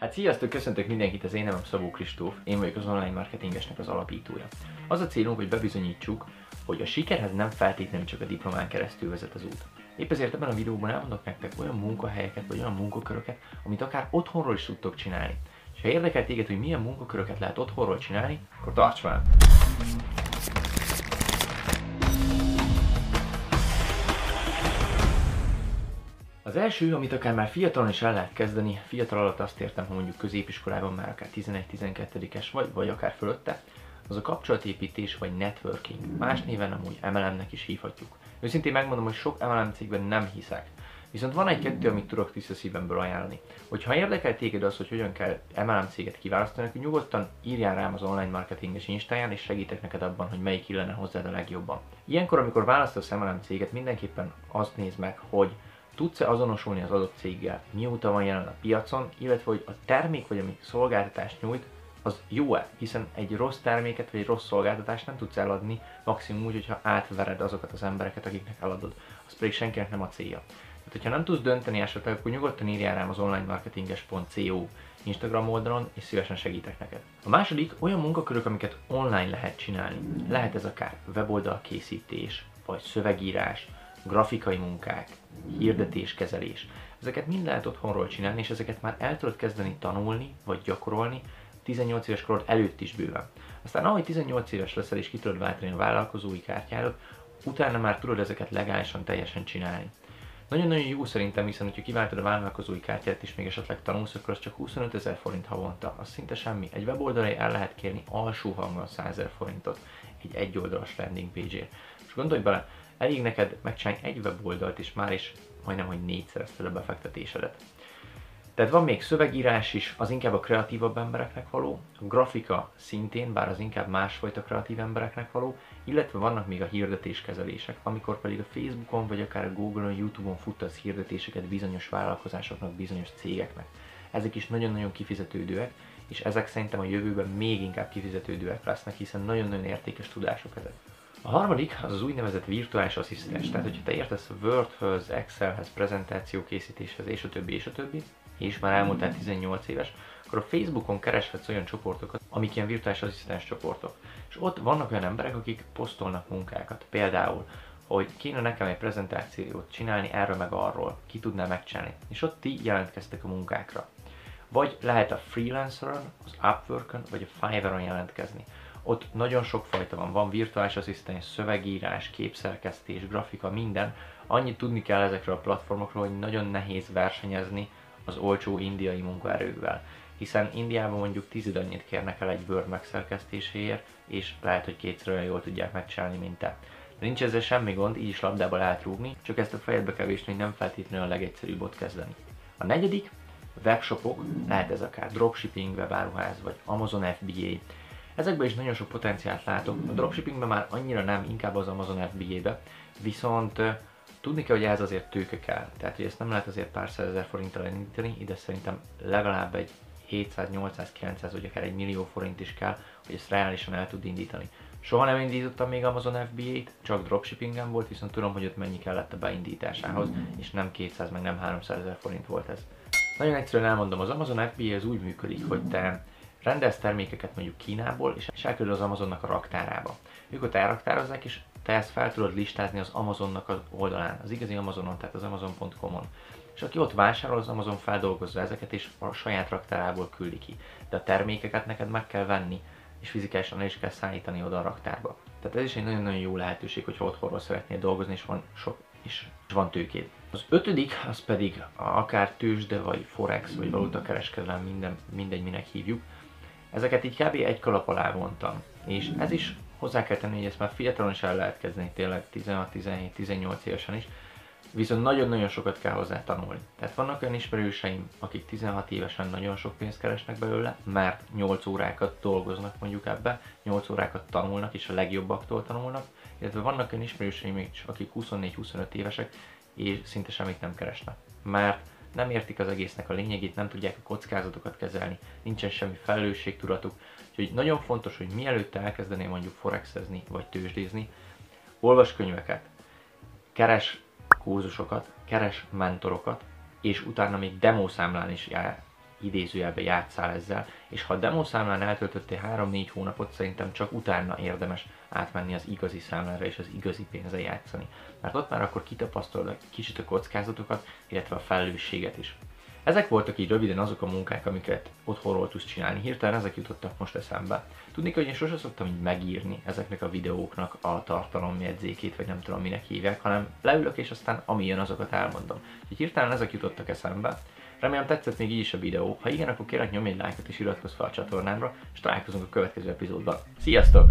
Hát sziasztok, köszöntök mindenkit, az én nevem Szabó Kristóf, én vagyok az online marketingesnek az alapítója. Az a célunk, hogy bebizonyítsuk, hogy a sikerhez nem feltétlenül csak a diplomán keresztül vezet az út. Épp ezért ebben a videóban elmondok nektek olyan munkahelyeket vagy olyan munkaköröket, amit akár otthonról is tudtok csinálni. És ha érdekel téged, hogy milyen munkaköröket lehet otthonról csinálni, akkor tarts velem! Az első, amit akár már fiatalon is el lehet kezdeni, fiatal alatt azt értem, hogy mondjuk középiskolában már akár 11-12-es vagy, vagy akár fölötte, az a kapcsolatépítés vagy networking. Más néven amúgy MLM-nek is hívhatjuk. Őszintén megmondom, hogy sok MLM cégben nem hiszek. Viszont van egy-kettő, amit tudok tiszta szívemből ajánlani. Hogyha érdekel téged az, hogy hogyan kell MLM céget kiválasztani, akkor nyugodtan írjál rám az online marketinges instáján, és segítek neked abban, hogy melyik illene hozzád a legjobban. Ilyenkor, amikor választasz MLM céget, mindenképpen azt nézd meg, hogy tudsz-e azonosulni az adott céggel, mióta van jelen a piacon, illetve hogy a termék vagy ami szolgáltatást nyújt, az jó-e, hiszen egy rossz terméket vagy egy rossz szolgáltatást nem tudsz eladni, maximum úgy, hogyha átvered azokat az embereket, akiknek eladod. Az pedig senkinek nem a célja. Tehát, hogyha nem tudsz dönteni esetleg, akkor nyugodtan írjál rám az onlinemarketinges.co Instagram oldalon, és szívesen segítek neked. A második olyan munkakörök, amiket online lehet csinálni. Lehet ez akár weboldal készítés, vagy szövegírás, grafikai munkák, hirdetéskezelés. Ezeket mind lehet otthonról csinálni, és ezeket már el tudod kezdeni tanulni, vagy gyakorolni 18 éves korod előtt is bőven. Aztán ahogy 18 éves leszel és ki tudod váltani a vállalkozói kártyádat, utána már tudod ezeket legálisan teljesen csinálni. Nagyon-nagyon jó szerintem, hiszen hogyha kiváltod a vállalkozói kártyát és még esetleg tanulsz, akkor az csak 25 ezer forint havonta. Az szinte semmi. Egy weboldalra el lehet kérni alsó hangon 100 ezer forintot egy egyoldalas landing page-ért. És gondolj bele, elég neked megcsinálni egy weboldalt, és már is majdnem, hogy négyszerezted a befektetésedet. Tehát van még szövegírás is, az inkább a kreatívabb embereknek való, a grafika szintén, bár az inkább másfajta kreatív embereknek való, illetve vannak még a hirdetéskezelések, amikor pedig a Facebookon vagy akár a Google-on, YouTube-on futtasz hirdetéseket bizonyos vállalkozásoknak, bizonyos cégeknek. Ezek is nagyon-nagyon kifizetődőek, és ezek szerintem a jövőben még inkább kifizetődőek lesznek, hiszen nagyon-nagyon értékes tudások ezek. A harmadik az az úgynevezett virtuális asszisztens. Tehát, hogyha te értesz Wordhöz, Excelhez, prezentációkészítéshez és a többi és a többi, és már elmúltál 18 éves, akkor a Facebookon kereshetsz olyan csoportokat, amik ilyen virtuális asszisztens csoportok. És ott vannak olyan emberek, akik posztolnak munkákat. Például, hogy kéne nekem egy prezentációt csinálni erről meg arról, ki tudná megcsinálni. És ott ti jelentkeztek a munkákra. Vagy lehet a freelanceron, az Upworkon, vagy a Fiverr-on jelentkezni. Ott nagyon sok fajta van, van virtuális asszisztens, szövegírás, képszerkesztés, grafika, minden. Annyit tudni kell ezekről a platformokról, hogy nagyon nehéz versenyezni az olcsó indiai munkaerővel. Hiszen Indiában mondjuk tízid annyit kérnek el egy Word megszerkesztéséért, és lehet, hogy kétszer olyan jól tudják megcsinálni, mint te. De nincs ezzel semmi gond, így is labdába lehet rúgni, csak ezt a fejedbe kell hogy nem feltétlenül a legegyszerűbb ott kezdeni. A negyedik, webshopok, lehet ez akár dropshipping, webáruház, vagy Amazon FBA. Ezekben is nagyon sok potenciált látok. A dropshippingben már annyira nem, inkább az Amazon FBA-be, viszont Tudni kell, hogy ez azért tőke kell, tehát hogy ezt nem lehet azért pár százezer forinttal elindítani, ide szerintem legalább egy 700, 800, 900 vagy akár egy millió forint is kell, hogy ezt reálisan el tud indítani. Soha nem indítottam még Amazon FBA-t, csak dropshippingen volt, viszont tudom, hogy ott mennyi kellett a beindításához, és nem 200, meg nem 300 ezer forint volt ez. Nagyon egyszerűen elmondom, az Amazon FBA az úgy működik, hogy te rendelsz termékeket mondjuk Kínából, és elküldöd az Amazonnak a raktárába. Ők ott elraktározzák, és te ezt fel tudod listázni az Amazonnak az oldalán, az igazi Amazonon, tehát az Amazon.com-on. És aki ott vásárol, az Amazon feldolgozza ezeket, és a saját raktárából küldi ki. De a termékeket neked meg kell venni, és fizikálisan is kell szállítani oda a raktárba. Tehát ez is egy nagyon-nagyon jó lehetőség, hogyha otthonról szeretnél dolgozni, és van sok is, van tőkéd. Az ötödik, az pedig akár tőzsde, vagy forex, vagy valutakereskedelem, minden, mindegy, minek hívjuk. Ezeket így kb. egy kalap alá vontam. És ez is Hozzá kell tenni, hogy ezt már fiatalon is el lehet kezdeni, tényleg 16-17-18 évesen is, viszont nagyon-nagyon sokat kell hozzá tanulni. Tehát vannak olyan ismerőseim, akik 16 évesen nagyon sok pénzt keresnek belőle, mert 8 órákat dolgoznak mondjuk ebbe, 8 órákat tanulnak, és a legjobbaktól tanulnak, illetve vannak olyan ismerőseim, akik 24-25 évesek, és szinte semmit nem keresnek. Mert nem értik az egésznek a lényegét, nem tudják a kockázatokat kezelni, nincsen semmi felelősségtudatuk, Úgyhogy nagyon fontos, hogy mielőtt elkezdenél mondjuk forexezni vagy tőzsdézni, olvas könyveket, keres kurzusokat, keres mentorokat, és utána még demószámlán is jár, idézőjelbe játszál ezzel, és ha a demo számlán eltöltöttél 3-4 hónapot, szerintem csak utána érdemes átmenni az igazi számlára és az igazi pénzzel játszani. Mert ott már akkor kitapasztalod kicsit a kockázatokat, illetve a felelősséget is. Ezek voltak így röviden azok a munkák, amiket otthonról tudsz csinálni. Hirtelen ezek jutottak most eszembe. Tudni, hogy én sosem szoktam így megírni ezeknek a videóknak a tartalomjegyzékét, vagy nem tudom minek hívják, hanem leülök és aztán ami jön, azokat elmondom. Úgyhogy hirtelen ezek jutottak eszembe. Remélem tetszett még így is a videó. Ha igen, akkor kérlek nyomj egy lájkot és iratkozz fel a csatornámra, és találkozunk a következő epizódban. Sziasztok!